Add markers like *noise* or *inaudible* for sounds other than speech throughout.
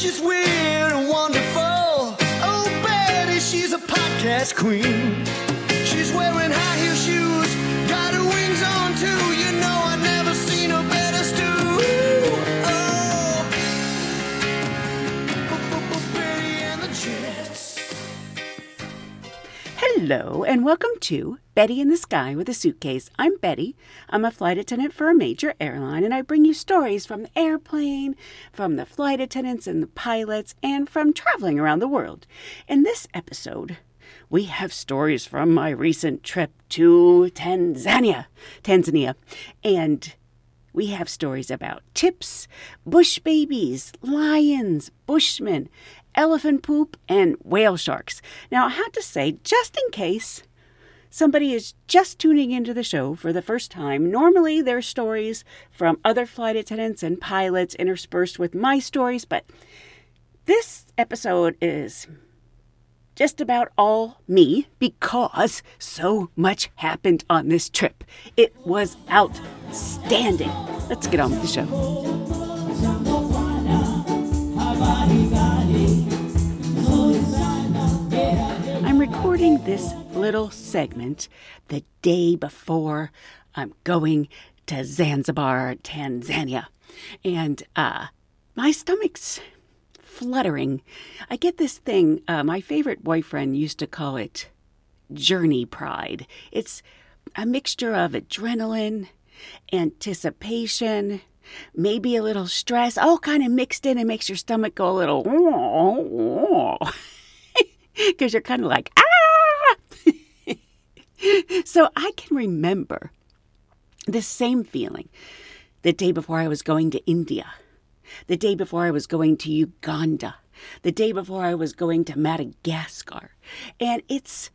She's weird and wonderful. Oh, Betty, she's a podcast queen. She's wearing high heel shoes, got her wings on too. Hello, and welcome to Betty in the Sky with a Suitcase. I'm Betty. I'm a flight attendant for a major airline, and I bring you stories from the airplane, from the flight attendants and the pilots, and from traveling around the world. In this episode, we have stories from my recent trip to Tanzania. Tanzania. And we have stories about tips, bush babies, lions, bushmen, elephant poop, and whale sharks. Now, I had to say, just in case somebody is just tuning into the show for the first time, normally there are stories from other flight attendants and pilots interspersed with my stories, but this episode is just about all me because so much happened on this trip. It was outstanding. Let's get on with the show. Recording this little segment the day before I'm going to Zanzibar, Tanzania. And uh, my stomach's fluttering. I get this thing, uh, my favorite boyfriend used to call it journey pride. It's a mixture of adrenaline, anticipation, maybe a little stress, all kind of mixed in and makes your stomach go a little *laughs* *laughs* because you're kind of like, ah! *laughs* so I can remember the same feeling the day before I was going to India, the day before I was going to Uganda, the day before I was going to Madagascar. And it's,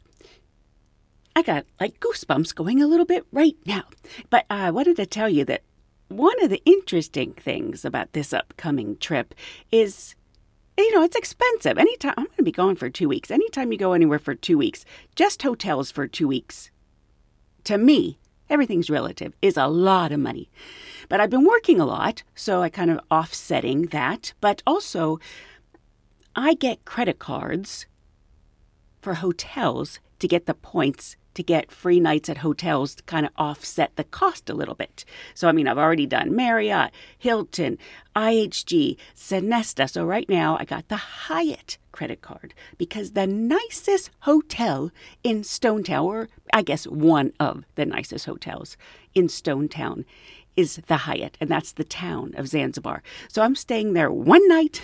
I got like goosebumps going a little bit right now. But I wanted to tell you that one of the interesting things about this upcoming trip is you know, it's expensive. Anytime I'm going to be gone for two weeks. Anytime you go anywhere for two weeks, just hotels for two weeks, to me, everything's relative, is a lot of money. But I've been working a lot, so I kind of offsetting that. But also, I get credit cards for hotels to get the points to get free nights at hotels to kind of offset the cost a little bit. So, I mean, I've already done Marriott, Hilton, IHG, Sonesta. So, right now, I got the Hyatt credit card because the nicest hotel in Stone or I guess one of the nicest hotels in Stone Town, is the Hyatt, and that's the town of Zanzibar. So, I'm staying there one night.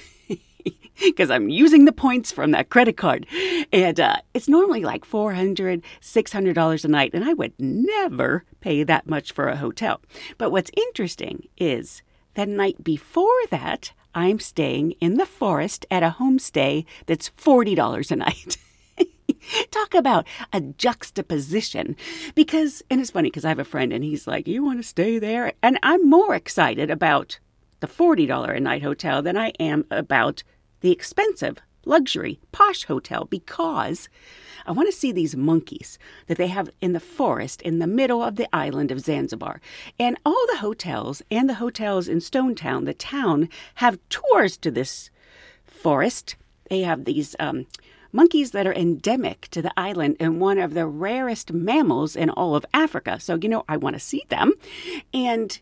*laughs* because I'm using the points from that credit card. And uh, it's normally like $400, $600 a night, and I would never pay that much for a hotel. But what's interesting is the night before that, I'm staying in the forest at a homestay that's $40 a night. *laughs* Talk about a juxtaposition. Because, and it's funny because I have a friend and he's like, You want to stay there? And I'm more excited about the $40 a night hotel than I am about the expensive luxury posh hotel because I want to see these monkeys that they have in the forest in the middle of the island of Zanzibar. And all the hotels and the hotels in Stone Town, the town, have tours to this forest. They have these um, monkeys that are endemic to the island and one of the rarest mammals in all of Africa. So, you know, I want to see them. And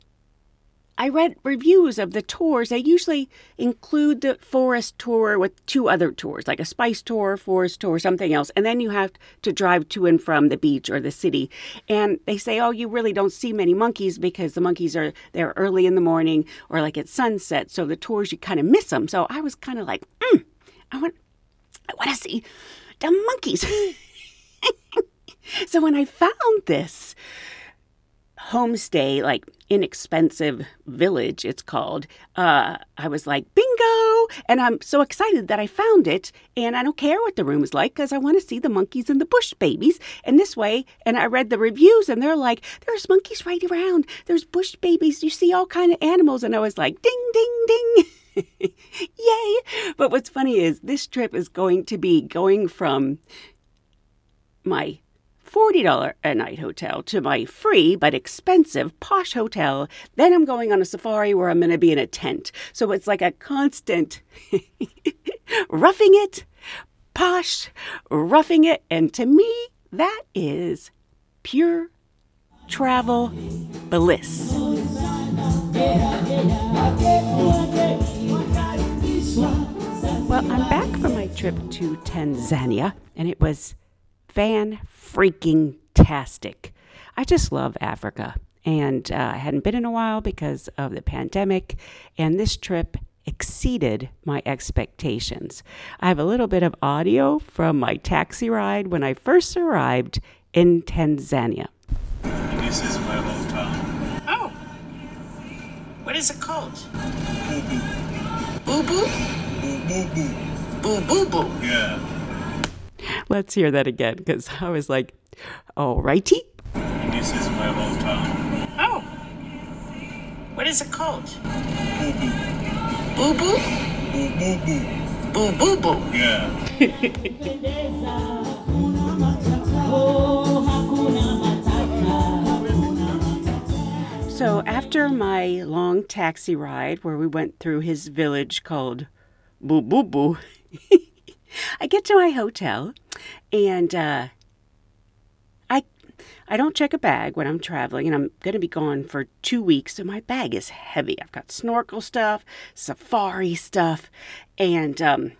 I read reviews of the tours. They usually include the forest tour with two other tours, like a spice tour, forest tour, something else. And then you have to drive to and from the beach or the city. And they say, oh, you really don't see many monkeys because the monkeys are there early in the morning or like at sunset. So the tours, you kind of miss them. So I was kind of like, mm, I want, I want to see the monkeys. *laughs* so when I found this homestay, like inexpensive village, it's called, uh, I was like, bingo! And I'm so excited that I found it. And I don't care what the room is like because I want to see the monkeys and the bush babies. And this way, and I read the reviews and they're like, there's monkeys right around. There's bush babies. You see all kind of animals. And I was like, ding, ding, ding. *laughs* Yay! But what's funny is this trip is going to be going from my $40 a night hotel to my free but expensive posh hotel. Then I'm going on a safari where I'm going to be in a tent. So it's like a constant *laughs* roughing it, posh, roughing it. And to me, that is pure travel bliss. Well, I'm back from my trip to Tanzania, and it was fan freaking tastic. I just love Africa, and uh, I hadn't been in a while because of the pandemic, and this trip exceeded my expectations. I have a little bit of audio from my taxi ride when I first arrived in Tanzania. This is my hometown. Oh. What is it called? Boo boo? Boo boo boo. Boo boo boo. Yeah. Let's hear that again because I was like, all righty. This is my hometown. Oh. What is it called? Boo boo. Boo boo? Boo boo boo. Boo boo boo. Yeah. So after my long taxi ride where we went through his village called Boo Boo Boo, I get to my hotel and uh, I I don't check a bag when I'm traveling and I'm going to be gone for 2 weeks so my bag is heavy. I've got snorkel stuff, safari stuff and um,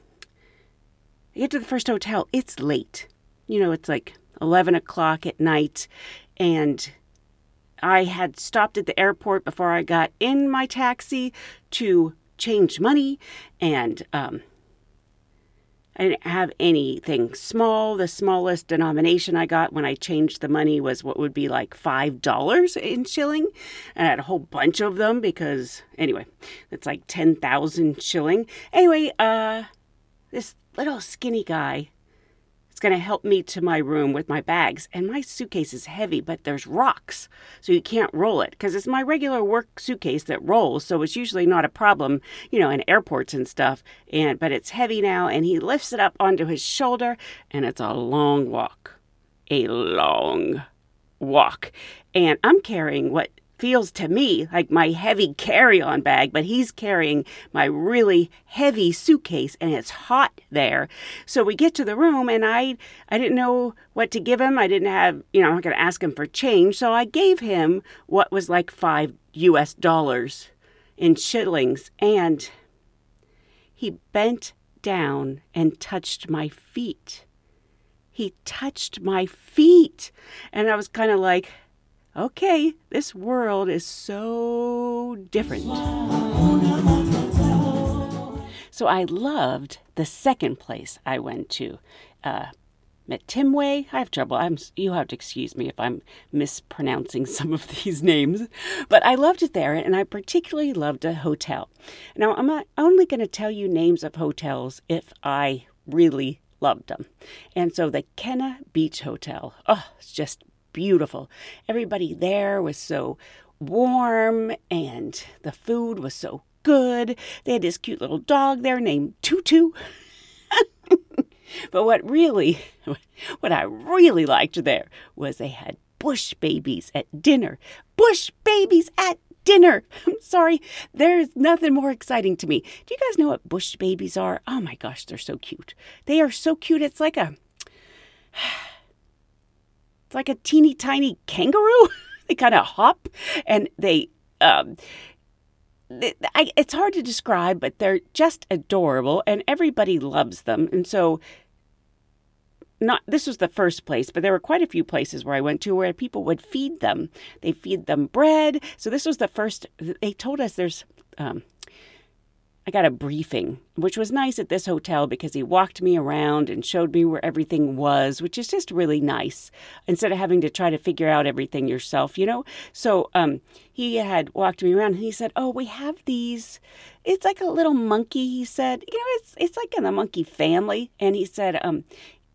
I get to the first hotel. It's late. You know, it's like 11 o'clock at night and I had stopped at the airport before I got in my taxi to change money, and um, I didn't have anything small. The smallest denomination I got when I changed the money was what would be like $5 in shilling. And I had a whole bunch of them because, anyway, it's like 10,000 shilling. Anyway, uh, this little skinny guy is going to help me to my room with my bags. And my suitcase is heavy, but there's rocks, so you can't roll it because it's my regular work suitcase that rolls. So it's usually not a problem, you know, in airports and stuff. And but it's heavy now, and he lifts it up onto his shoulder, and it's a long walk, a long walk. And I'm carrying what feels to me like my heavy carry on bag, but he's carrying my really heavy suitcase and it's hot there. So we get to the room and I I didn't know what to give him. I didn't have, you know, I'm not going to ask him for change. So I gave him what was like 5 US dollars in shillings and he bent down and touched my feet. He touched my feet. And I was kind of like, okay, this world is so different. So I loved the second place I went to. Uh, Matemwe. I have trouble. I'm. You have to excuse me if I'm mispronouncing *laughs* some of these names, but I loved it there, and I particularly loved a hotel. Now I'm only going to tell you names of hotels if I really loved them, and so the Kena Beach Hotel. Oh, it's just beautiful. Everybody there was so warm and the food was so good. They had this cute little dog there named Tutu. *laughs* but what really, *laughs* what I really liked there was they had bush babies at dinner. Bush babies at dinner. *laughs* I'm sorry, there's nothing more exciting to me. Do you guys know what bush babies are? Oh my gosh, they're so cute. They are so cute. It's like a *sighs* it's like a teeny tiny kangaroo. *laughs* they kind of hop and they um, th- I, it's hard to describe, but they're just adorable, and everybody loves them. And so, not this was the first place, but there were quite a few places where I went to where people would feed them. They feed them bread. So this was the first. They told us there's. Um, I got a briefing, which was nice at this hotel because he walked me around and showed me where everything was, which is just really nice instead of having to try to figure out everything yourself, you know? So um, he had walked me around and he said, Oh, we have these. It's like a little monkey, he said. You know, it's, it's like in the monkey family. And he said, um,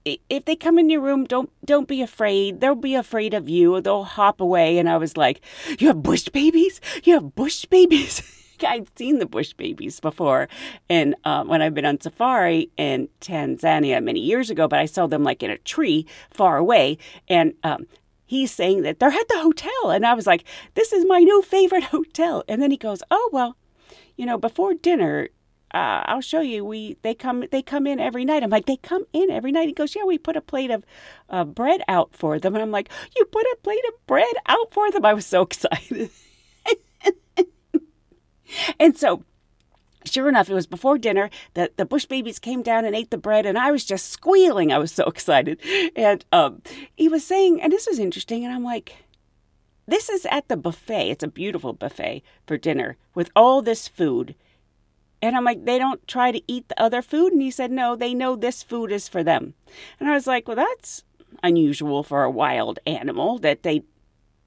if they come in your room, don't don't be afraid. They'll be afraid of you. They'll hop away. And I was like, "You have bush babies? You have bush babies?" *laughs* *laughs* I'd seen the bush babies before, and um, when I've been on safari in Tanzania many years ago, but I saw them like in a tree far away, and um, he's saying that they're at the hotel, and I was like, "This is my new favorite *laughs* hotel," and then he goes, "Oh well, you know, before dinner." Uh, I'll show you. We they come they come in every night. I'm like they come in every night. He goes, yeah. We put a plate of uh, bread out for them, and I'm like, you put a plate of bread out for them. I was so *laughs* excited. And so sure enough, it was before dinner that the Bush babies came down and ate the bread, and I was just squealing. I was so *laughs* excited. And um, he was saying, and this was interesting, and I'm like, this is at the buffet. It's a beautiful buffet for dinner with all this food. And I'm like, they don't try to eat the other food? And he said, no, they know this food is for them. And I was like, well, that's unusual for a wild animal that they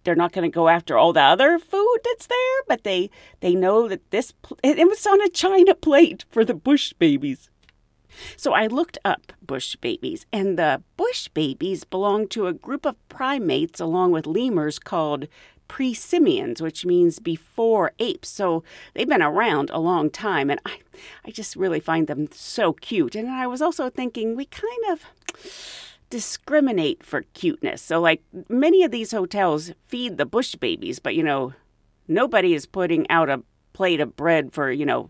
they're not going to go after all the other food that's there, but they they know that this it was on a china plate for the bush babies. So I looked up bush babies, and the bush babies belong to a group of primates along with lemurs called prosimians, which means before apes. So they've been around a long time, and I, I just really find them so cute. And I was also thinking we kind of discriminate for cuteness. So, like many of these hotels feed the bush babies, but you know, nobody is putting out a plate of bread for, you know,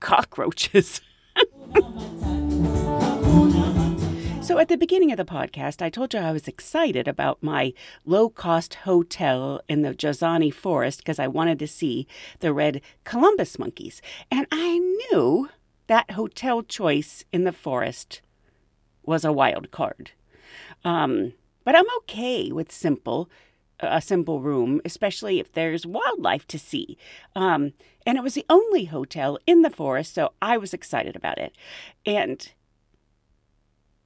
cockroaches. *laughs* so, at the beginning of the podcast, I told you I was excited about my low cost hotel in the Jozani forest because I wanted to see the red colobus monkeys. And I knew that hotel choice in the forest was a wild card. Um, but I'm okay with simple, a simple room, especially if there's wildlife to see. Um, and it was the only hotel in the forest, so I was excited about it. And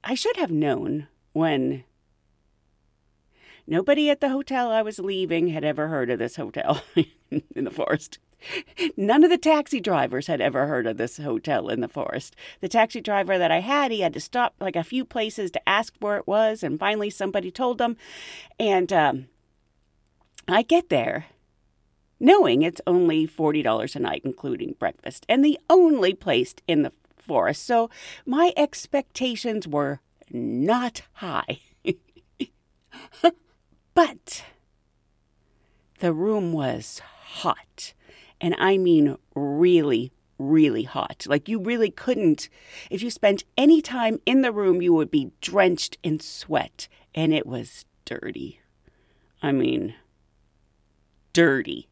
I should have known when nobody at the hotel I was leaving had ever heard of this hotel *laughs* in the forest. None of the taxi drivers had ever heard of this hotel in the forest. The taxi driver that I had, he had to stop like a few places to ask where it was, and finally somebody told him. And um, I get there knowing it's only $40 a night, including breakfast, and the only place in the forest. So my expectations were not high. *laughs* but the room was hot and I mean really, really hot. Like you really couldn't, if you spent any time in the room, you would be drenched in sweat, and it was dirty. I mean, dirty.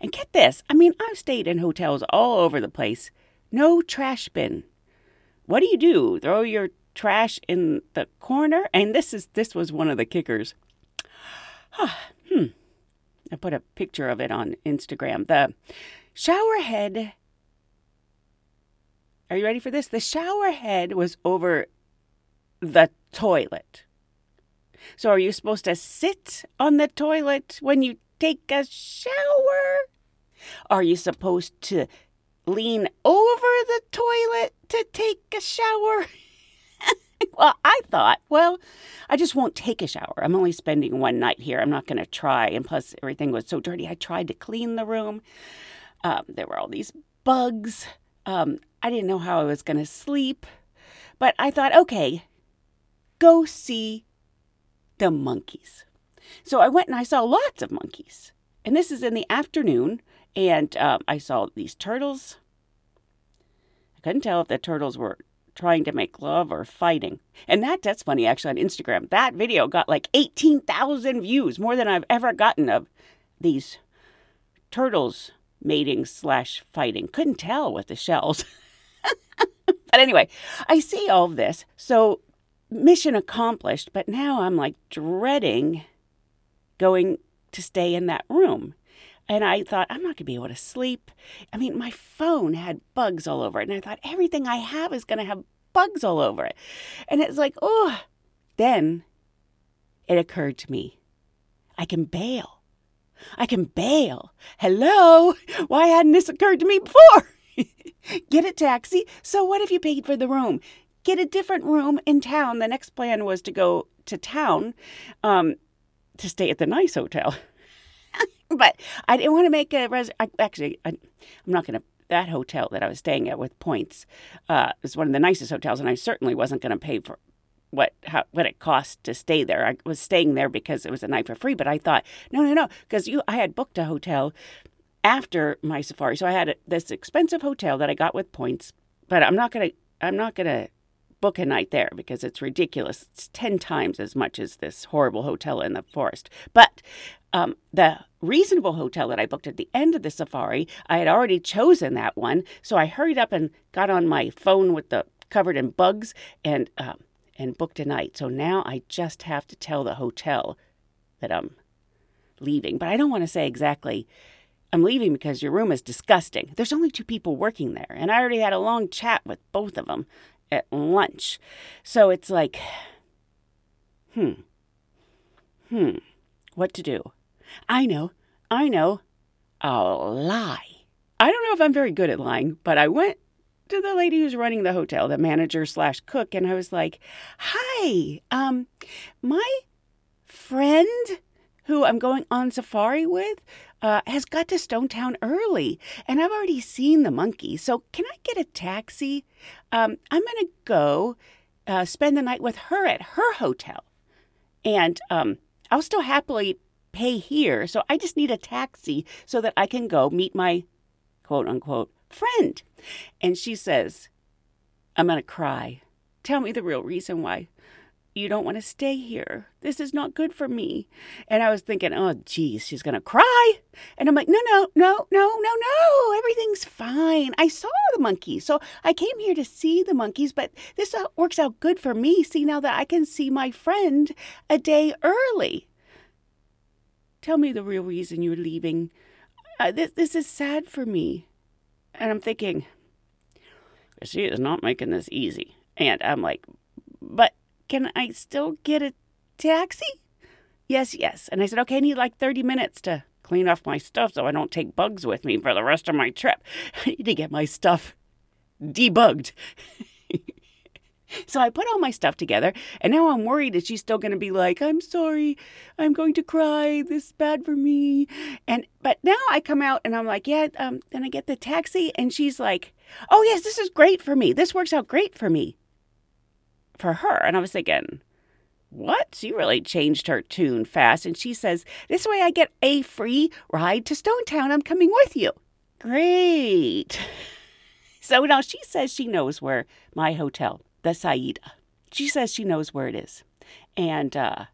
And get this I mean, I've stayed in hotels all over the place, no trash bin. What do you do? Throw your trash in the corner? And this is this was one of the kickers. *sighs* Ah, I put a picture of it on Instagram. The shower head. Are you ready for this? The shower head was over the toilet. So are you supposed to sit on the toilet when you take a shower? Are you supposed to lean over the toilet to take a shower? *laughs* *laughs* well, I thought, well, I just won't take a shower. I'm only spending one night here. I'm not going to try. And plus, everything was so dirty. I tried to clean the room. Um, there were all these bugs. Um, I didn't know how I was going to sleep. But I thought, okay, go see the monkeys. So I went and I saw lots of monkeys. And this is in the afternoon. And um, I saw these turtles. I couldn't tell if the turtles were trying to make love or fighting. And that that's funny actually on Instagram. That video got like 18,000 views, more than I've ever gotten of these turtles mating slash fighting. Couldn't tell with the shells. *laughs* but anyway, I see all of this. So mission accomplished, but now I'm like dreading going to stay in that room. And I thought, I'm not going to be able to sleep. I mean, my phone had bugs all over it. And I thought, everything I have is going to have bugs all over it. And it's like, oh. Then it occurred to me I can bail. I can bail. Hello? Why hadn't this occurred to me before? *laughs* Get a taxi. So, what if you paid for the room? Get a different room in town. The next plan was to go to town um, to stay at the nice hotel. *laughs* but I didn't want to make a res. I, actually, I, I'm not going to. That hotel that I was staying at with points uh, was one of the nicest hotels, and I certainly wasn't going to pay for what how, what it cost to stay there. I was staying there because it was a night for free, but I thought, no, no, no, because you I had booked a hotel after my safari, so I had a, this expensive hotel that I got with points, but I'm not gonna I'm not gonna book a night there because it's ridiculous. It's 10 times as much as this horrible hotel in the forest. But um, the reasonable hotel that I booked at the end of the safari, I had already chosen that one. So I hurried up and got on my phone with the covered in bugs and um, and booked a night. So now I just have to tell the hotel that I'm leaving. But I don't want to say exactly I'm leaving because your room is disgusting. There's only two people working there, and I already had a long chat with both of them at lunch. So it's like, hmm, hmm, what to do? I know, I know, I'll lie. I don't know if I'm very good at lying, but I went to the lady who's running the hotel, the manager slash cook, and I was like, "Hi, um, my friend who I'm going on safari with uh, has got to Stonetown early, and I've already seen the monkey. So can I get a taxi? Um, I'm to go uh, spend the night with her at her hotel, and um, I'll still happily pay here. So I just need a taxi so that I can go meet my quote unquote friend. And she says, I'm going to cry. Tell me the real reason why you don't want to stay here. This is not good for me. And I was thinking, oh, geez, she's going to cry. And I'm like, no, no, no, no, no, no. Everything's fine. I saw the monkeys. So I came here to see the monkeys, but this uh, works out good for me. See, now that I can see my friend a day early. Tell me the real reason you're leaving. Uh, this, this is sad for me. And I'm thinking, she is not making this easy. And I'm like, but can I still get a taxi? Yes, yes. And I said, okay, I need like 30 minutes to clean off my stuff so I don't take bugs with me for the rest of my trip. *laughs* I need to get my stuff debugged. So I put all my stuff together, and now I'm worried that she's still going to be like, "I'm sorry, I'm going to cry. This is bad for me." And but now I come out and I'm like, "Yeah, um, then I get the taxi," and she's like, "Oh yes, this is great for me. This works out great for me." for her. And I was thinking, what? She really changed her tune fast. And she says, This way I get a free ride to Stonetown. I'm coming with you. Great. *laughs* So now she says she knows where my hotel, the Saida, she says she knows where it is. And uh,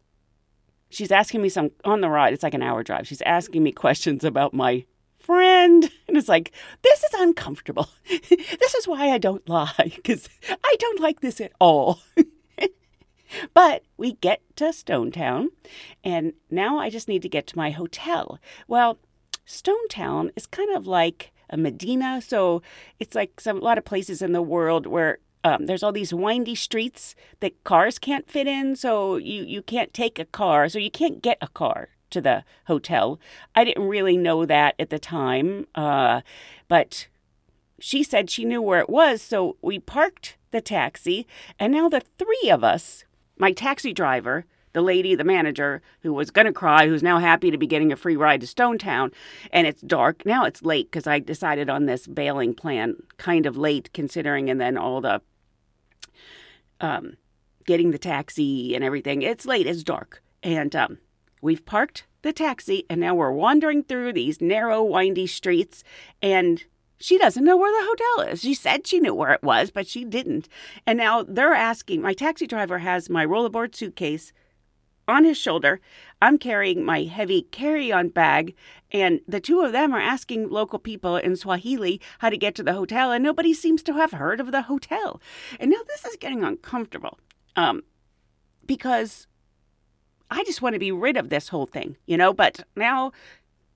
she's asking me some on the ride. It's like an hour drive. She's asking me questions about my friend. *laughs* And it's like, this is uncomfortable. *laughs* this is why I don't lie, because I don't like this at all. *laughs* but we get to Stonetown, and now I just need to get to my hotel. Well, Stonetown is kind of like a Medina, so it's like some a lot of places in the world where um, there's all these windy streets that cars can't fit in, so you, you can't take a car, so you can't get a car to the hotel. I didn't really know that at the time, uh, but she said she knew where it was, so we parked the taxi, and now the three of us, my taxi driver, the lady, the manager, who was going to cry, who's now happy to be getting a free ride to Stonetown, and it's dark. Now it's late because I decided on this bailing plan kind of late, considering, and then all the um, getting the taxi and everything. It's late, it's dark. And um, We've parked the taxi and now we're wandering through these narrow, windy streets and she doesn't know where the hotel is. She said she knew where it was, but she didn't. And now they're asking my taxi driver has my rollerboard suitcase on his shoulder. I'm carrying my heavy carry on bag, and the two of them are asking local people in Swahili how to get to the hotel, and nobody seems to have heard of the hotel. And now this is getting uncomfortable um, because I just want to be rid of this whole thing, you know, but now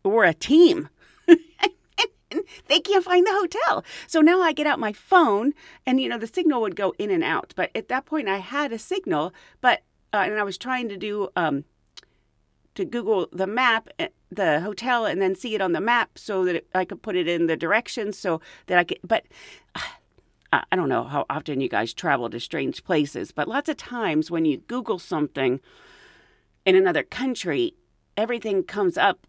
we're a team. *laughs* they can't find the hotel. So now I get out my phone and you know the signal would go in and out. But at that point I had a signal, but uh, and I was trying to do um to Google the map eh, the hotel and then see it on the map so that I could put it in the directions so that I could but I don't know how often you guys travel to strange places, but lots of times when you Google something in another country, everything comes up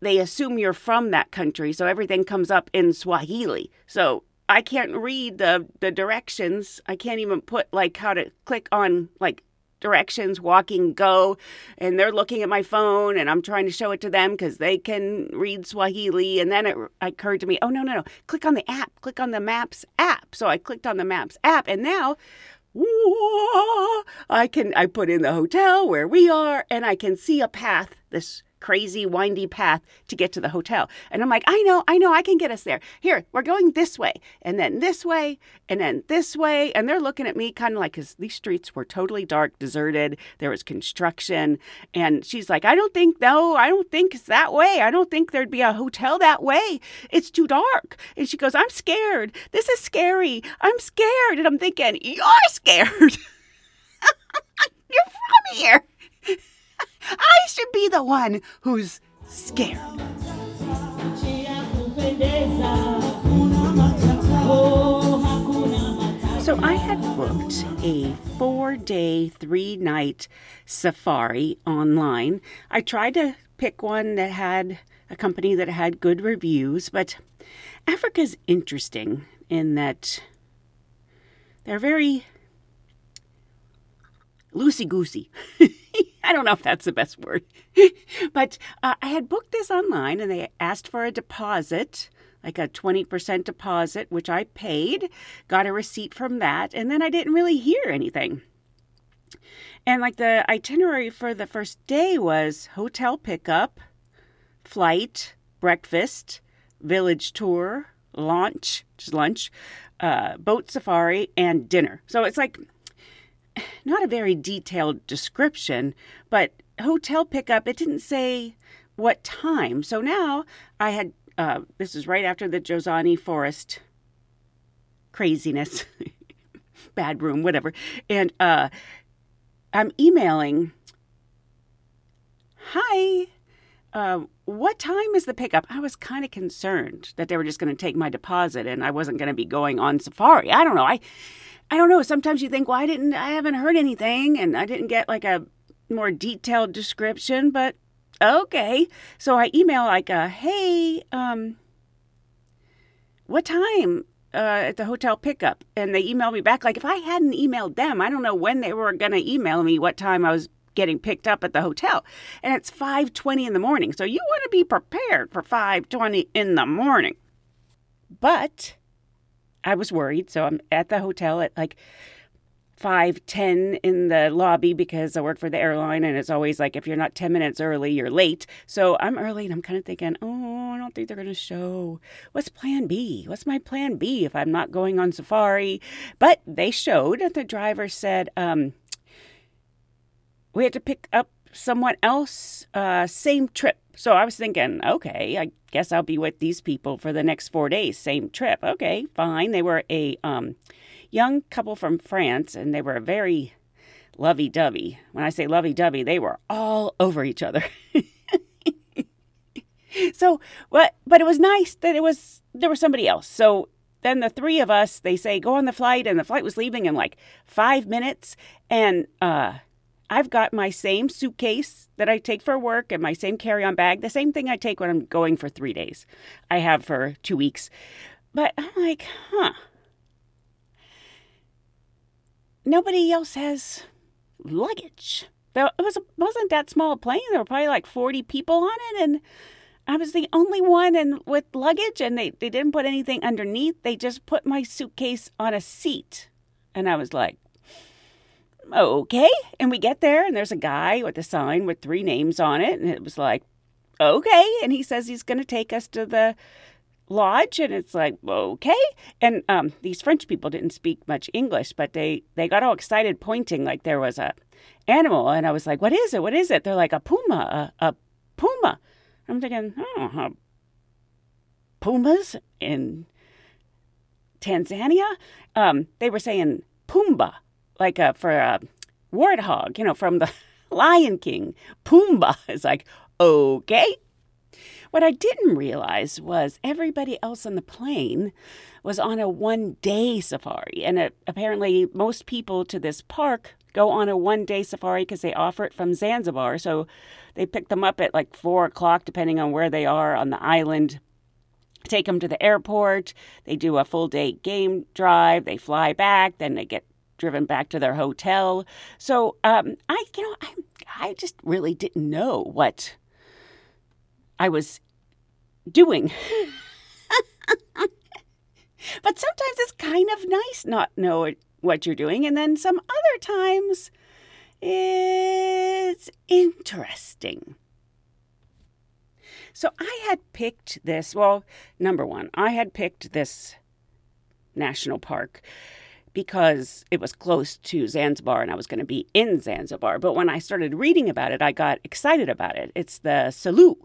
they assume you're from that country, so everything comes up in Swahili. So I can't read the the directions. I can't even put like how to click on like directions, walking, go, and they're looking at my phone, and I'm trying to show it to them because they can read Swahili. And then it occurred to me, oh no no no, click on the app, click on the Maps app. So I clicked on the Maps app, and now. I can I put in the hotel where we are and I can see a path this crazy windy path to get to the hotel. And I'm like, I know, I know, I can get us there. Here, we're going this way, and then this way, and then this way. And they're looking at me kind of like, because these streets were totally dark, deserted. There was construction. And she's like, I don't think, no, I don't think it's that way. I don't think there'd be a hotel that way. It's too dark. And she goes, I'm scared. This is scary. I'm scared. And I'm thinking, You're scared. *laughs* You're from here. *laughs* I should be the one who's scared. So I had booked a four day, three night safari online. I tried to pick one that had a company that had good reviews, but Africa's interesting in that they're very loosey goosey. *laughs* I don't know if that's the best word. *laughs* but uh, I had booked this online and they asked for a deposit, like a 20% deposit, which I paid, got a receipt from that, and then I didn't really hear anything. And like the itinerary for the first day was hotel pickup, flight, breakfast, village tour, launch, lunch, uh, boat safari, and dinner. So it's like not a very detailed description, but hotel pickup, it didn't say what time. So now I had, uh, this is right after the Jozani Forest craziness, *laughs* bad room, whatever. And uh, I'm emailing, hi, uh, what time is the pickup? I was kind of concerned that they were just going to take my deposit and I wasn't going to be going on safari. I don't know. I I don't know. Sometimes you think, well, I didn't, I haven't heard anything, and I didn't get like a more detailed description, but okay. So I email like, a, hey, um, what time uh, at the hotel pickup? And they email me back. Like if I hadn't emailed them, I don't know when they were going to email me what time I was getting picked up at the hotel. And it's 5:20 in the morning. So you want to be prepared for 5:20 in the morning. But I was worried. So I'm at the hotel at like five ten in the lobby because I work for the airline and it's always like if you're not 10 minutes early, you're late. So I'm early and I'm kind of thinking, oh, I don't think they're going to show. What's plan B? What's my plan B if I'm not going on safari? But they showed. And the driver said, um, we had to pick up someone else, uh, same trip. So I was thinking, okay, I guess I'll be with these people for the next four days, same trip. Okay, fine. They were a um, young couple from France, and they were very lovey dovey. When I say lovey dovey, they were all over each other. *laughs* so, but but it was nice that it was there was somebody else. So then the three of us, they say, go on the flight, and the flight was leaving in like five minutes, and uh, I've got my same suitcase that I take for work and my same carry on bag, the same thing I take when I'm going for three days. I have for two weeks. But I'm like, huh. Nobody else has luggage. Though it was, wasn't that small a plane. There were probably like 40 people on it. And I was the only one and with luggage, and they, they didn't put anything underneath. They just put my suitcase on a seat. And I was like, okay. And we get there, and there's a guy with a sign with three names on it. And it was like, okay. And he says he's going to take us to the lodge and it's like okay and um, these french people didn't speak much english but they they got all excited pointing like there was a animal and i was like what is it what is it they're like a puma a, a puma i'm thinking oh pumas in tanzania um, they were saying pumbaa like a, for a warthog you know from the *laughs* lion king pumbaa is like okay what I didn't realize was everybody else on the plane was on a one day safari. And it, apparently, most people to this park go on a one day safari because they offer it from Zanzibar. So they pick them up at like four o'clock, depending on where they are on the island. Take them to the airport. They do a full day game drive. They fly back. Then they get driven back to their hotel. So um, I, you know, I, I just really didn't know what I was doing. *laughs* but sometimes it's kind of nice not know what you're doing, and then some other times it's interesting. So I had picked this. Well, number one, I had picked this national park because it was close to Zanzibar and I was going to be in Zanzibar. But when I started reading about it, I got excited about it. It's the Selous.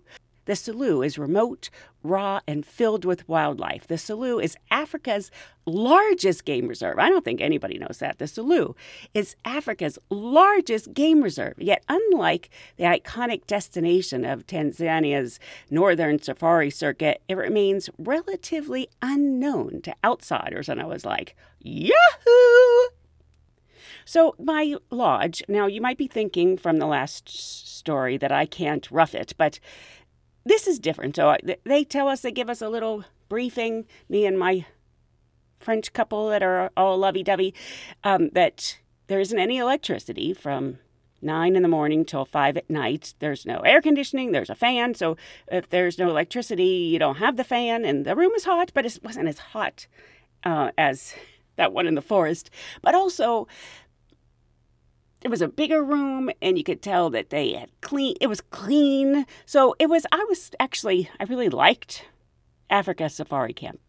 The Selous is remote, raw, and filled with wildlife. The Selous is Africa's largest game reserve. I don't think anybody knows that. The Selous is Africa's largest game reserve. Yet, unlike the iconic destination of Tanzania's northern safari circuit, it remains relatively unknown to outsiders. And I was like, Yahoo! So, my lodge, now you might be thinking from the last story that I can't rough it, but this is different. So they tell us, they give us a little briefing, me and my French couple that are all lovey dovey, um, that there isn't any electricity from nine in the morning till five at night. There's no air conditioning, there's a fan. So if there's no electricity, you don't have the fan, and the room is hot, but it wasn't as hot uh, as that one in the forest. But also, it was a bigger room and you could tell that they had clean it was clean. So it was i was actually i really liked africa safari camp.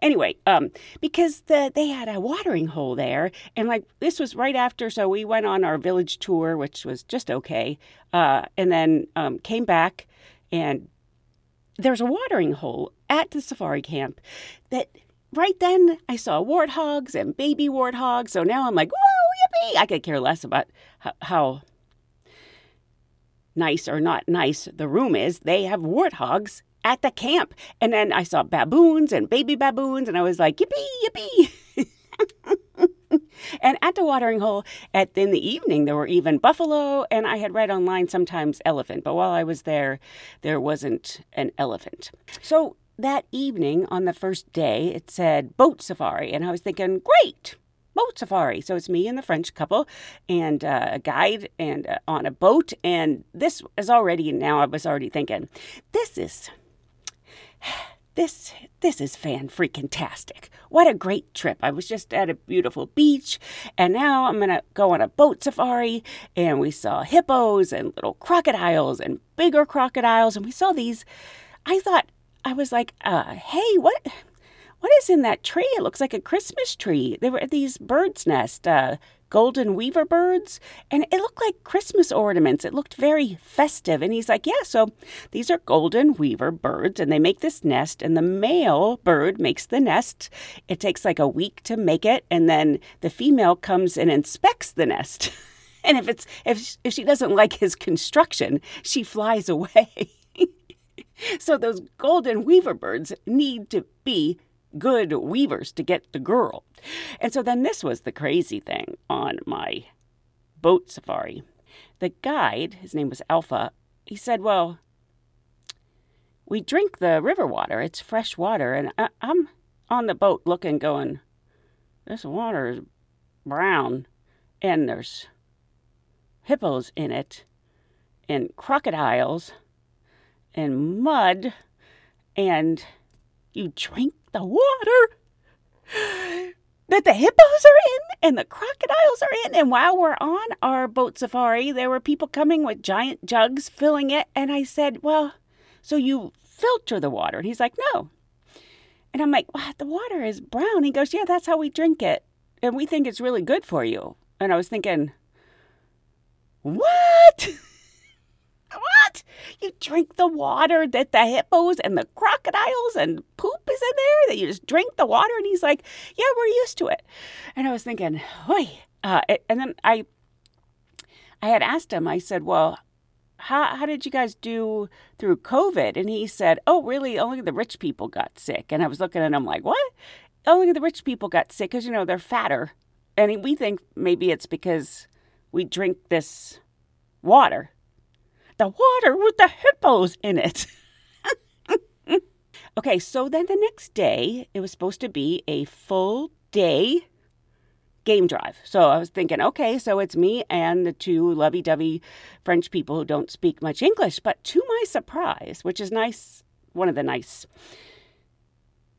Anyway um because the they had a watering hole there and like this was right after so we went on our village tour which was just okay uh and then um came back and there's a watering hole at the safari camp that right then I saw warthogs and baby warthogs. So now I'm like, whoa, yippee! I could care less about how, how nice or not nice the room is. They have warthogs at the camp. And then I saw baboons and baby baboons, and I was like, yippee, yippee. *laughs* and at the watering hole at in the evening there were even buffalo and i had read online sometimes elephant but while i was there there wasn't an elephant so that evening on the first day, it said boat safari. And I was thinking, great, boat safari. So it's me and the French couple and uh, a guide and uh, on a boat. And this is already, now I was already thinking, this is. *sighs* This this is fan freaking tastic. What a great trip. I was just at a beautiful beach and now I'm going to go on a boat safari and we saw hippos and little crocodiles and bigger crocodiles and we saw these I thought I was like, uh, hey, what what is in that tree? It looks like a Christmas tree. There were these birds' nest, uh, golden weaver birds, and it looked like Christmas ornaments. It looked very festive. And he's like, yeah, so these are golden weaver birds, and they make this nest, and the male bird makes the nest. It takes like a week to make it, and then the female comes and inspects the nest. *laughs* and if it's if if she doesn't like his construction, she flies away. *laughs* *laughs* so those golden weaver birds need to be good weavers to get the girl. And so then this was the crazy thing on my boat safari. The guide, his name was Alpha, he said, Well, we drink the river water. It's fresh water. And I, am on the boat looking, going, This water is brown. And there's hippos in it and crocodiles and mud and you drink the water. that the hippos are in and the crocodiles are in. And while we're on our boat safari, there were people coming with giant jugs filling it. And I said, Well, so you filter the water? And he's like, No. And I'm like, What? The water is brown. He goes, Yeah, that's how we drink it. And we think it's really good for you. And I was thinking, What? *laughs* what? You drink the water that the hippos and the crocodiles and poop is in there? That you just drink the water? And he's like, Yeah, we're used to it. And I was thinking, Oi. Uh, and then I, I had asked him, I said, Well, how, how did you guys do through COVID? And he said, Oh, really? Only the rich people got sick. And I was looking at him like, What? Only the rich people got sick because, you know, they're fatter. And we think maybe it's because we drink this water. The water with the hippos in it. *laughs* okay, so then the next day, it was supposed to be a full day game drive. So I was thinking, okay, so it's me and the two lovey dovey French people who don't speak much English. But to my surprise, which is nice, one of the nice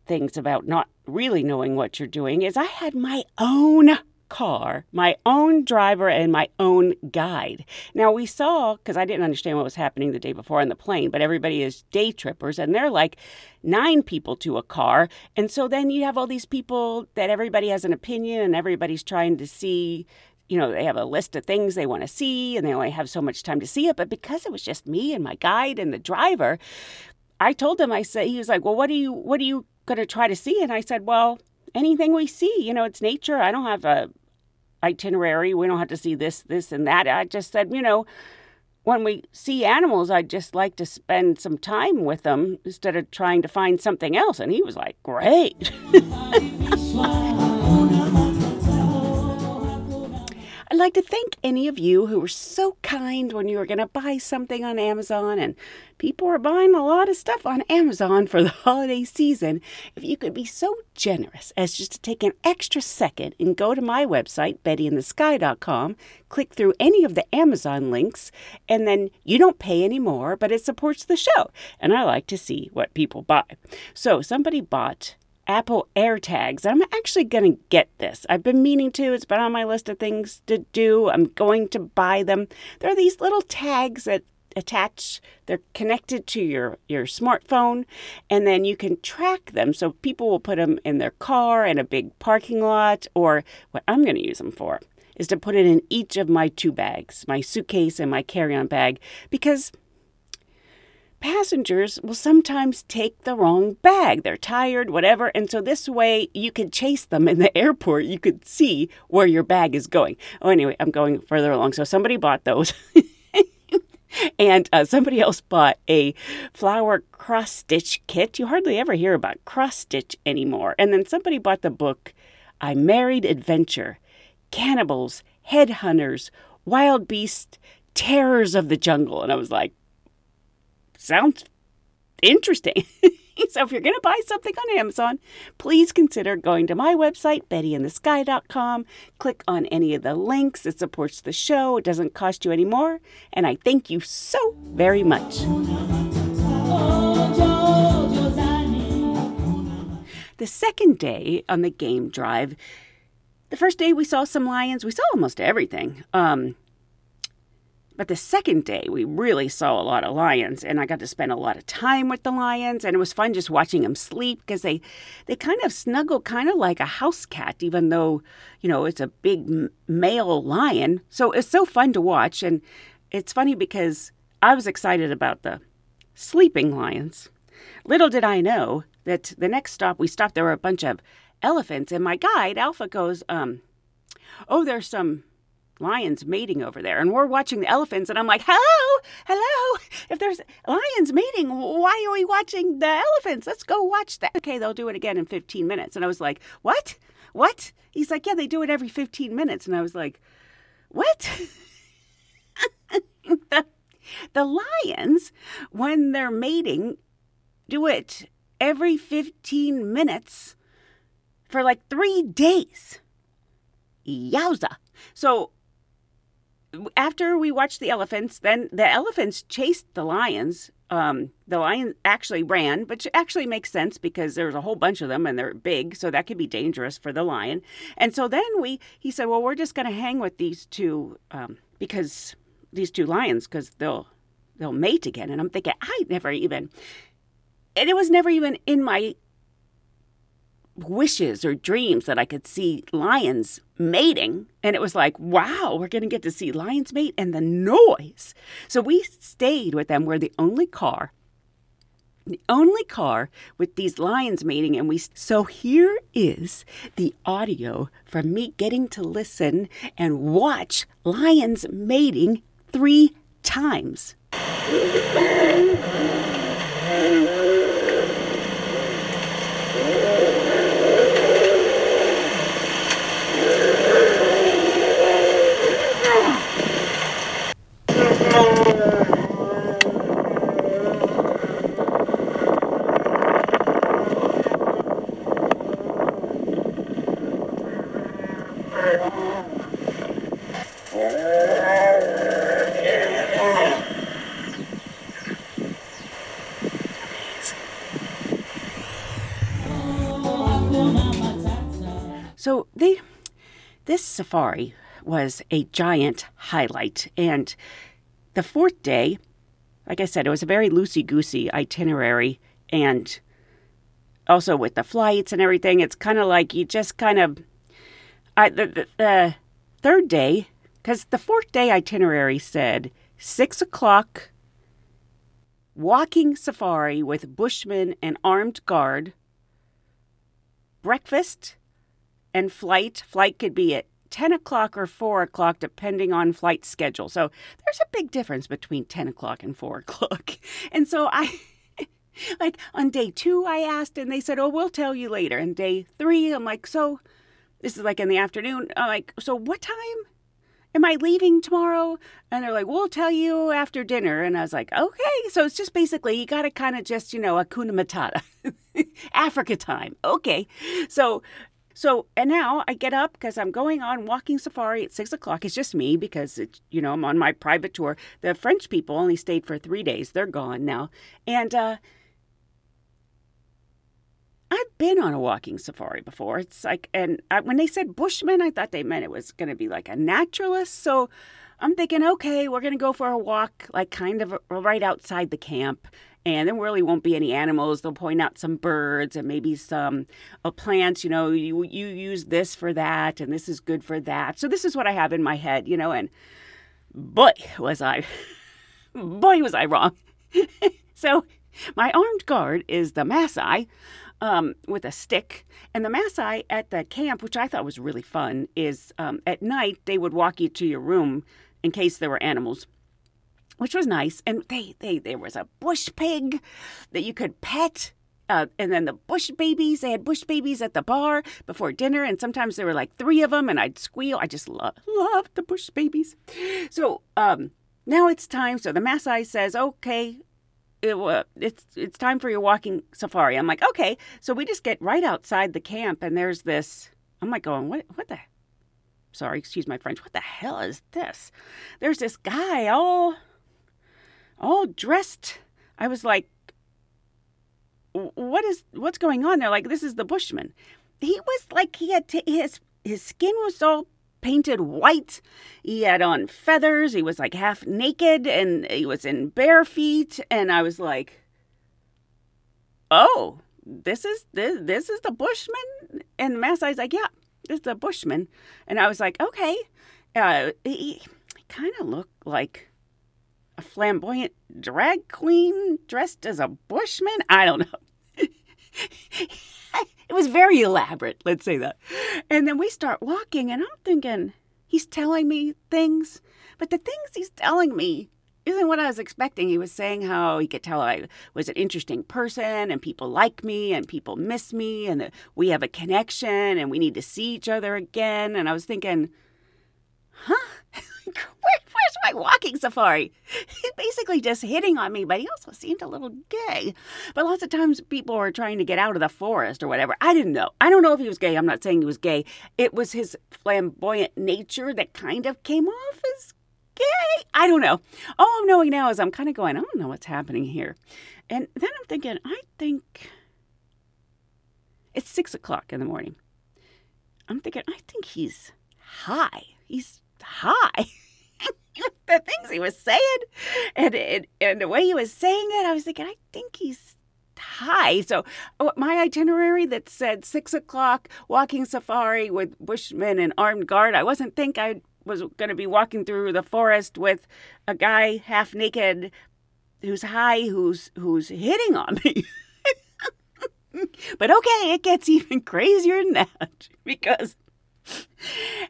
things about not really knowing what you're doing, is I had my own car, my own driver, and my own guide. Now, we saw, because I didn't understand what was happening the day before on the plane, but everybody is day trippers, and they're like nine people to a car. And so then you have all these people that everybody has an opinion, and everybody's trying to see. You know, they have a list of things they want to see, and they only have so much time to see it. But because it was just me and my guide and the driver, I told him, I said, he was like, Well, what are you, what are you going to try to see? And I said, Well, anything we see. You know, it's nature. I don't have a itinerary. We don't have to see this, this, and that. I just said, you know, when we see animals, I'd just like to spend some time with them instead of trying to find something else. And he was like, great. *laughs* like to thank any of you who were so kind when you were going to buy something on Amazon. And people are buying a lot of stuff on Amazon for the *laughs* holiday season. If you could be so generous as just to take an extra second and go to my website, bettyinthesky.com, click through any of the Amazon links, and then you don't pay any more, but it supports the show. And I like to see what people buy. So somebody bought Apple AirTags. I'm actually going to get this. I've been meaning to. It's been on my list of things to do. I'm going to buy them. There are these little tags that attach they're connected to your your smartphone and then you can track them so people will put them in their car in a big parking lot or what I'm going to use them for is to put it in each of my two bags, my suitcase and my carry-on bag because passengers will sometimes take the wrong bag. They're tired, whatever. And so this way you could chase them in the *laughs* airport. You could see where your bag is going. Oh, anyway, I'm going further along. So somebody bought those. *laughs* and uh, somebody else bought a flower cross stitch kit. You hardly ever hear about cross stitch anymore. And then somebody bought the book I Married Adventure Cannibals, Headhunters, Wild Beasts, Terrors of the Jungle. And I was like, sounds interesting. *laughs* so if you're going to buy something on Amazon, please consider going to my website, bettyinthesky.com. Click on any of the links. It supports the show. It doesn't cost you any more. And I thank you so very much. The second day on the game drive, the first day we saw some lions. We saw almost everything. Um, but the second day, we really saw a lot of lions, and I got to spend a lot of time with the lions, and it was fun just watching them sleep because they, they kind of snuggle kind of like a house cat, even though, you know, it's a big male lion. So it's so fun to watch, and it's funny because I was excited about the sleeping lions. Little did I know that the next stop we stopped, there were a bunch of elephants, and my guide, Alpha, goes, um, Oh, there's some lions mating over there and we're watching the elephants and i'm like hello hello if there's lions mating why are we watching the elephants? Let's go watch that. Okay they'll do it again in 15 minutes. And i was like what? What? He's like yeah they do it every 15 minutes. And i was like what? *laughs* The, the lions when they're mating do it every 15 minutes for like three days. Yowza. So after we watched the elephants, then the elephants chased the lions um, the lion actually ran, which actually makes sense because there's a whole bunch of them and they're big, so that could be dangerous for the lion. And so then we, he said, well, we're just going to hang with these two um, because these two lions because they'll they'll mate again. And I'm thinking, I never even, and it was never even in my wishes or dreams that I could see lions mating. And it was like, wow, we're going to get to see lions mate and the noise. So we stayed with them. We're the only car, the only car with these lions mating. And we, so here is the audio from me getting to listen and watch lions mating three times. Safari was a giant highlight, and the fourth day, like I said, it was a very loosey goosey itinerary, and also with the flights and everything, it's kind of like you just kind of, I the, the, the third day, because the fourth day itinerary said six o'clock, walking safari with bushmen and armed guard, breakfast and flight. Flight could be at 10 o'clock or 4 o'clock, depending on flight schedule. So there's a big difference between 10 o'clock and 4 *laughs* o'clock. And so I, *laughs* like on day two, I asked and they said, oh, we'll tell you later. And day three, I'm like, so this is like in the afternoon. I'm like, so what time? Am I leaving tomorrow? And they're like, we'll tell you after dinner. And I was like, okay. So it's just basically, you got to kind of just, you know, Akuna Matata, *laughs* Africa time. Okay. So so, and now I get up because I'm going on walking safari at six o'clock. It's just me because it's, you know, I'm on my private tour. The French people only stayed for three days. They're gone now. And, uh, I've been on a walking safari before. It's like, and I, when they said bushman, I thought they meant it was going to be like a naturalist. So I'm thinking, okay, we're going to go for a walk, like kind of right outside the camp. And there really won't be any animals. They'll point out some birds and maybe some uh, plants. You know, you you use this for that, and this is good for that. So this is what I have in my head, you know. And boy, was I, *laughs* boy, was I wrong. *laughs* so my armed guard is the Maasai um, with a stick. And the Maasai at the camp, which I thought was really fun, is um, at night they would walk you to your room in case there were animals, which was nice. And they, they there was a bush pig that you could pet. Uh, and then the bush babies, they had bush babies at the bar before dinner, and sometimes there were like three of them, and I'd squeal. I just love loved the bush babies. So um, now it's time. So the Maasai says, "Okay, it, uh, it's it's time for your walking safari." I'm like, "Okay." So we just get right outside the camp, and there's this. I'm like, going, "What? What the sorry, excuse my French. What the hell is this? There's this guy all all dressed. I was like, what is what's going on? They're like, this is the Bushman. He was like he had t- his his skin was all painted white. He had on feathers. He was like half naked and he was in bare feet. And I was like, oh, this is this this is the Bushman. And Maasai's like, yeah, this is the Bushman. And I was like, okay. Uh, he, he kind of looked like a flamboyant drag queen dressed as a bushman. I don't know. *laughs* it was very elaborate, let's say that. And then we start walking, and I'm thinking, he's telling me things, but the things he's telling me isn't what I was expecting. He was saying how he could tell I was an interesting person and people like me and people miss me and that we have a connection and we need to see each other again. And I was thinking, huh? *laughs* *laughs* Where, where's my walking safari? He's *laughs* basically just hitting on me, but he also seemed a little gay. But lots of times people were trying to get out of the forest or whatever. I didn't know. I don't know if he was gay. I'm not saying he was gay. It was his flamboyant nature that kind of came off as gay. I don't know. All I'm knowing now is I'm kind of going, I don't know what's happening here. And then I'm thinking, I think it's six o'clock in the morning. I'm thinking, I think he's high. He's high. *laughs* the things he was saying and, and and the way he was saying it, I was thinking, I think he's high. So oh, my itinerary that said six o'clock walking safari with bushmen and armed guard, I wasn't think I was going to be walking through the forest with a guy half naked who's high who's who's hitting on me. *laughs* but okay, it gets even *laughs* crazier than that because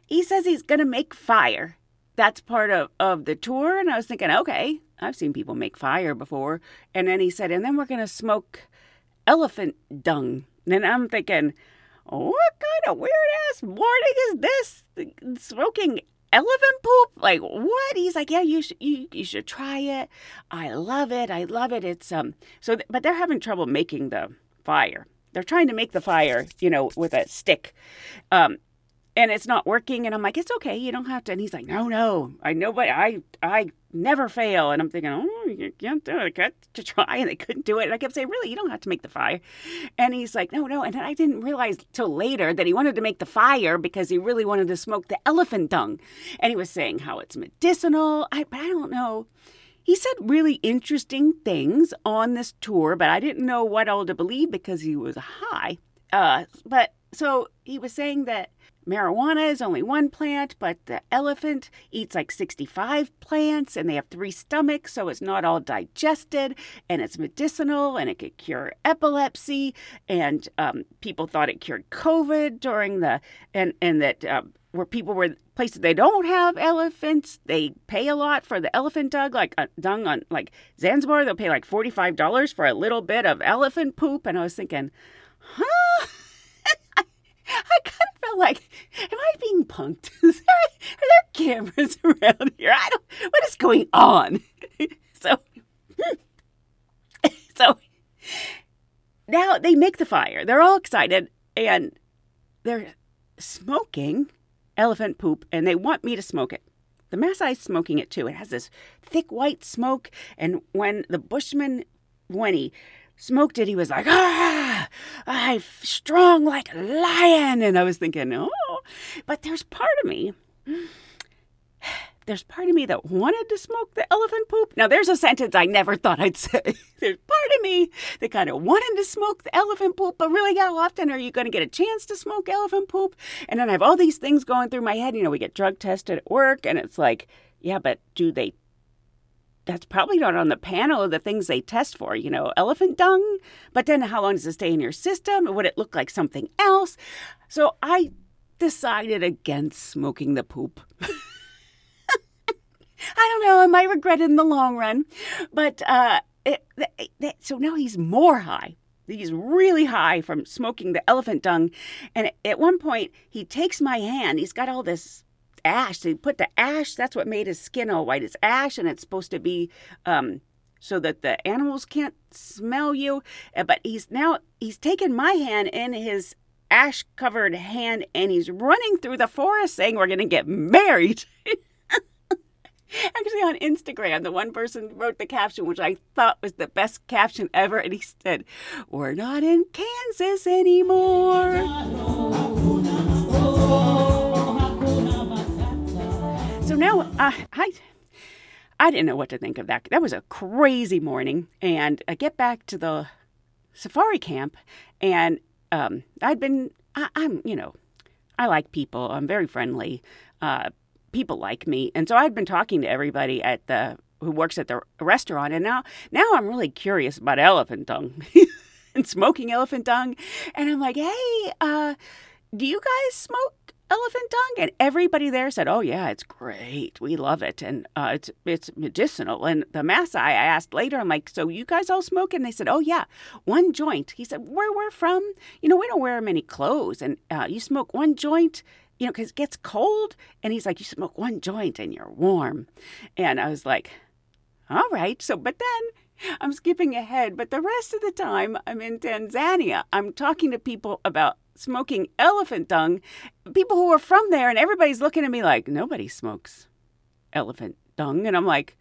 he says he's going to make fire. That's part of, of the tour. And I was thinking, okay, I've seen people make fire before. And then he said, and then we're going to smoke elephant dung. And I'm thinking, what kind of weird ass morning is this? Smoking elephant poop? Like what? He's like, yeah, you should you, you should try it. I love it. I love it. It's um so th- but they're having trouble making the fire. They're trying to make the fire, you know, with a stick. Um and it's not working and I'm like, it's okay, you don't have to. And he's like, no, no, I know, but I I never fail. And I'm thinking, oh, you can't do it. I to try, and they couldn't do it. And I kept saying, really, you don't have to make the fire. And he's like, no, no. And then I didn't realize till later that he wanted to make the fire because he really wanted to smoke the elephant dung. And he was saying how it's medicinal. I, but I don't know. He said really interesting things on this tour, but I didn't know what all to believe because he was high. Uh, but so he was saying that marijuana is only one plant, but the elephant eats like 65 plants and they have three stomachs, so it's not all digested and it's medicinal and it could cure epilepsy. And um, people thought it cured COVID during the, and, and that uh, where people were places they don't have elephants, they pay a lot for the elephant dung, like uh, dung on like Zanzibar, they'll pay like $45 for a little bit of elephant poop. And I was thinking, huh? *laughs* I kind of felt like, am I being punked? *laughs* Are there cameras *laughs* around here? I don't. What is going on? *laughs* so, so now they make the fire. They're all excited and they're smoking elephant poop, and they want me to smoke it. The Maasai's smoking it too. It has this thick white smoke, and when the Bushman, when he smoked it, he was like, ah, I'm strong like a lion. And I was thinking, oh, but there's part of me, *sighs* there's part of me that wanted to smoke the elephant poop. Now, there's a sentence I never thought I'd *laughs* say. there's part of me that kind of wanted to smoke the elephant poop, but really, how often are you going to get a chance to smoke elephant poop? And then I have all these things going through my head. You know, we get drug tested at work, and it's like, yeah, but do they that's probably not on the panel of the things they test for, you know, elephant dung. But then how long does it stay in your system? Would it look like something else? So I decided against smoking the poop. I don't know. I might regret it in the long run. But uh, it, it, it, so now he's more high. He's really high from smoking the elephant dung. And at one point, he takes my hand. He's got all this ash. They put the ash. That's what made his skin all white. It's ash, and it's supposed to be um, so that the animals can't smell you. Uh, but he's now he's taken my hand in his ash covered hand, and he's running through the forest saying we're going to get married. *laughs* Actually, on Instagram, the one person wrote the caption, which I thought was the best caption ever, and he said, We're not in Kansas anymore. So now uh, I, I didn't know what to think of that. That was a crazy morning, and I get back to the safari camp, and um, I'd been, I, am you know, I like people. I'm very friendly. Uh, people like me, and so I'd been talking to everybody at the who works at the restaurant, and now now I'm really curious about elephant dung *laughs* and smoking elephant dung, and I'm like, hey, uh, do you guys smoke elephant dung? And everybody there said, "Oh yeah, it's great. We love it, and uh, it's it's medicinal." And the Maasai, I asked later, I'm like, "So you guys all smoke?" And they said, "Oh yeah, one joint." He said, "Where we're from, you know, we don't wear many clothes, and uh, you smoke one joint." You know, because it gets cold. And he's like, You smoke one joint and you're warm. And I was like, All right. So, but then I'm skipping ahead, but the rest of the time I'm in Tanzania. I'm talking to people about smoking elephant dung, people who are from there, and everybody's looking at me like, nobody smokes elephant dung. And I'm like,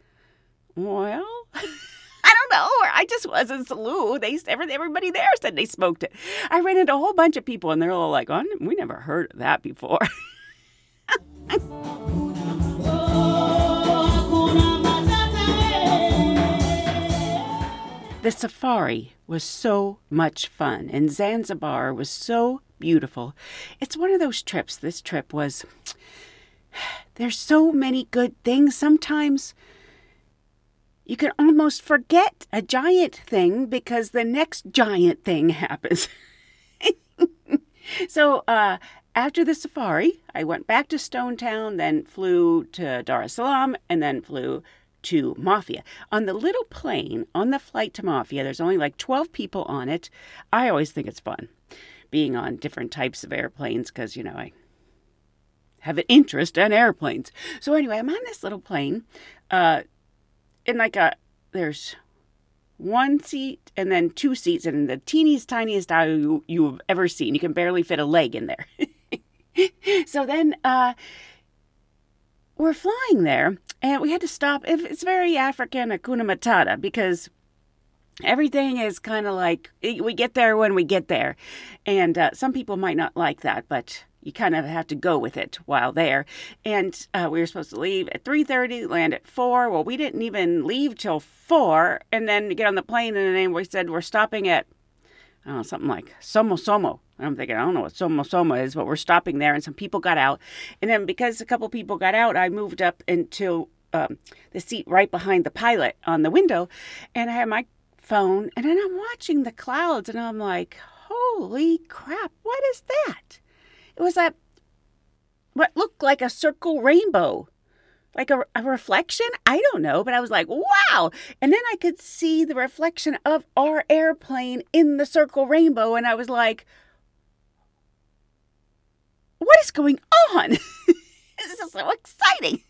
well, *laughs* I don't know. Or I just was in Selous. They everybody there said they smoked it. I ran into a whole bunch of people, and they're all like, "Oh, we never heard of that before." *laughs* The safari was so much fun, and Zanzibar was so beautiful. It's one of those trips. This trip was. *sighs* There's so many good things. Sometimes you can almost forget a giant thing because the next giant thing *laughs* happens. so, uh, after the safari, I went back to Stone Town, then flew to Dar es Salaam, and then flew to Mafia. On the little plane on the flight to Mafia, there's only like 12 people on it. I always think it's fun being on different types of airplanes because, you know, I have an interest in airplanes. So, anyway, I'm on this little plane. Uh, in like a, there's one seat and then two seats, and the teeniest, tiniest aisle you, you've ever seen. You can barely fit a leg in there. *laughs* so then, uh, we're flying there and we had to stop. It's very African Hakuna Matata because everything is kind of like we get there when we get there. And uh, some people might not like that, but you kind of have to go with it while there. And uh, we were supposed to leave at 3.30, land at 4. Well, we didn't even leave till 4 and then get on the plane and then we said we're stopping at, know, something like Somo Somo. I'm thinking, I don't know what Soma Soma is, but we're stopping there. And some people got out. And then because a couple people got out, I moved up into um, the seat right behind the pilot on the window. And I had my phone. And then I'm watching the clouds. And I'm like, holy crap, what is that? It was a, what looked like a circle rainbow like a, a, reflection i don't know but i was like wow and then i could see the reflection of our airplane in the circle rainbow and i was like what is going on? *laughs* this is so exciting.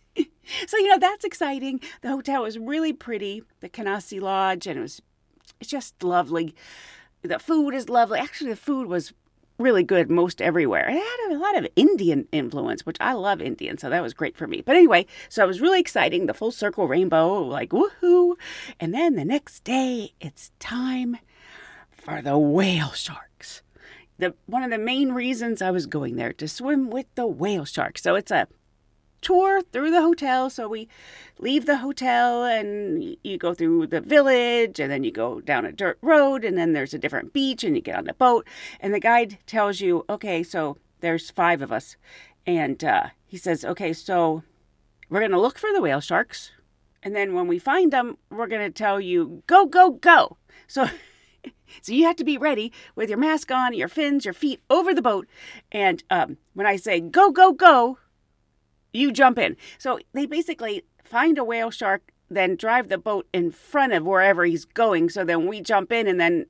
So, you know, that's exciting. The hotel was really pretty, the Kinasi Lodge, and it was just lovely. The food is lovely. Actually, the food was really good most everywhere. It had a lot of Indian influence, which I love Indian, so that was great for me. But anyway, so it was really exciting. The full circle rainbow, like woohoo! And then the next day, it's time for the whale sharks the one of the main reasons I was going there to swim with the whale sharks. So it's a tour through the hotel. So we leave the hotel and you go through the village and then you go down a dirt road and then there's a different beach and you get on the boat and the guide tells you, okay, so there's five of us. And uh, he says, okay, so we're going to look for the whale sharks. And then when we find them, we're going to tell you, go, go, go. So *laughs* *laughs* so you have to be ready with your mask on, your fins, your feet over the boat. And um, when I say go, go, go, you jump in. So they basically find a whale shark, then drive the boat in front of wherever he's going. So then we jump in, and then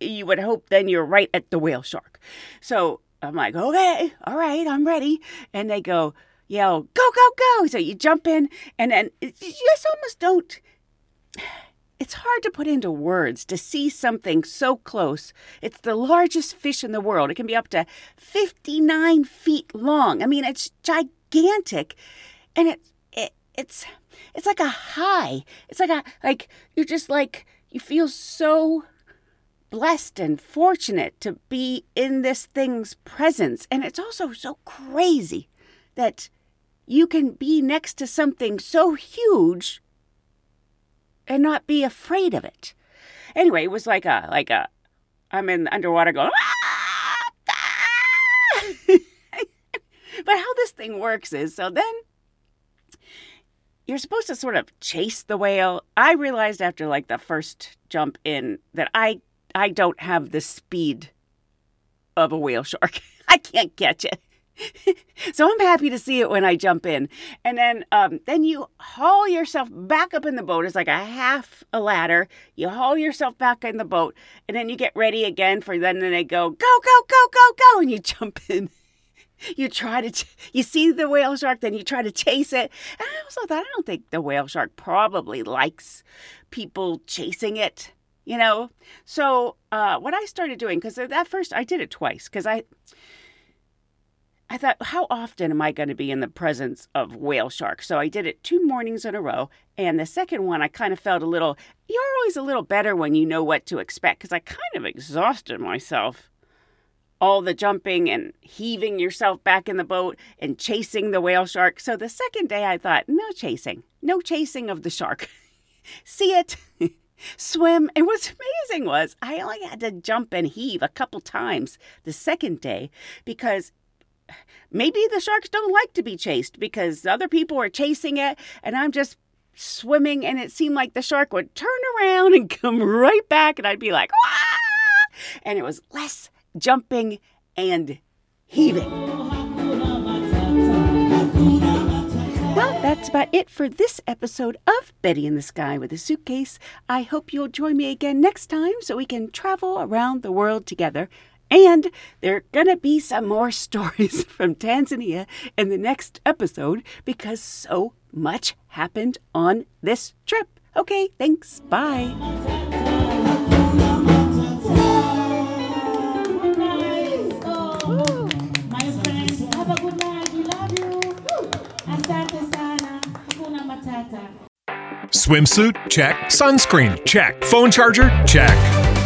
you would hope then you're right at the whale shark. So I'm like, okay, all right, I'm ready. And they go, yell, go, go, go. So you jump in, and then you just almost don't it's hard to put into words to see something so close. It's the largest fish in the world. It can be up to 59 feet long. I mean, it's gigantic. And it, it it's it's like a high. It's like a like you're just like you feel so blessed and fortunate to be in this thing's presence. And it's also so crazy that you can be next to something so huge and not be afraid of it. Anyway, it was like a like a I'm in underwater going. Ah, ah. *laughs* but how this thing works is so then you're supposed to sort of chase the whale. I realized after like the first jump in that I I don't have the speed of a whale shark. *laughs* I can't catch it. *laughs* so I'm happy to see it when I jump in. And then um, then you haul yourself back up in the boat. It's like a half a ladder. You haul yourself back in the boat, and then you get ready again for then. Then they go go go go go go, and you *laughs* jump in. You try to, ch- you see the whale shark, then you try to chase it. And I also thought, I don't think the whale shark probably likes people chasing it, you know? So, uh, what I started doing, because at first I did it twice, because I, I thought, how often am I going to be in the presence of whale sharks? So I did it two mornings in a row. And the second one, I kind of felt a little, you're always a little better when you know what to expect because I kind of exhausted myself. All the jumping and heaving yourself back in the boat and chasing the whale shark. So the second day, I thought, no chasing, no chasing of the shark. *laughs* See it, *laughs* swim. And what's *laughs* amazing was I only had to jump and heave a couple times the second day because maybe the sharks don't like to be chased because other people are chasing it and I'm just swimming and it seemed like the shark would turn around and *laughs* come right back and I'd be like, ah! and it was less jumping and heaving. Well, that's about it for this episode of Betty in the Sky with a Suitcase. I hope you'll join me again next time so we can travel around the world together. And there are going to be some more *laughs* stories from Tanzania in the next episode because so much happened on this trip. Okay, thanks. Bye. My friends, have a good night. We love you. Asante sana. Kuna matata. Swimsuit? Check. Sunscreen? Check. Phone charger? Check.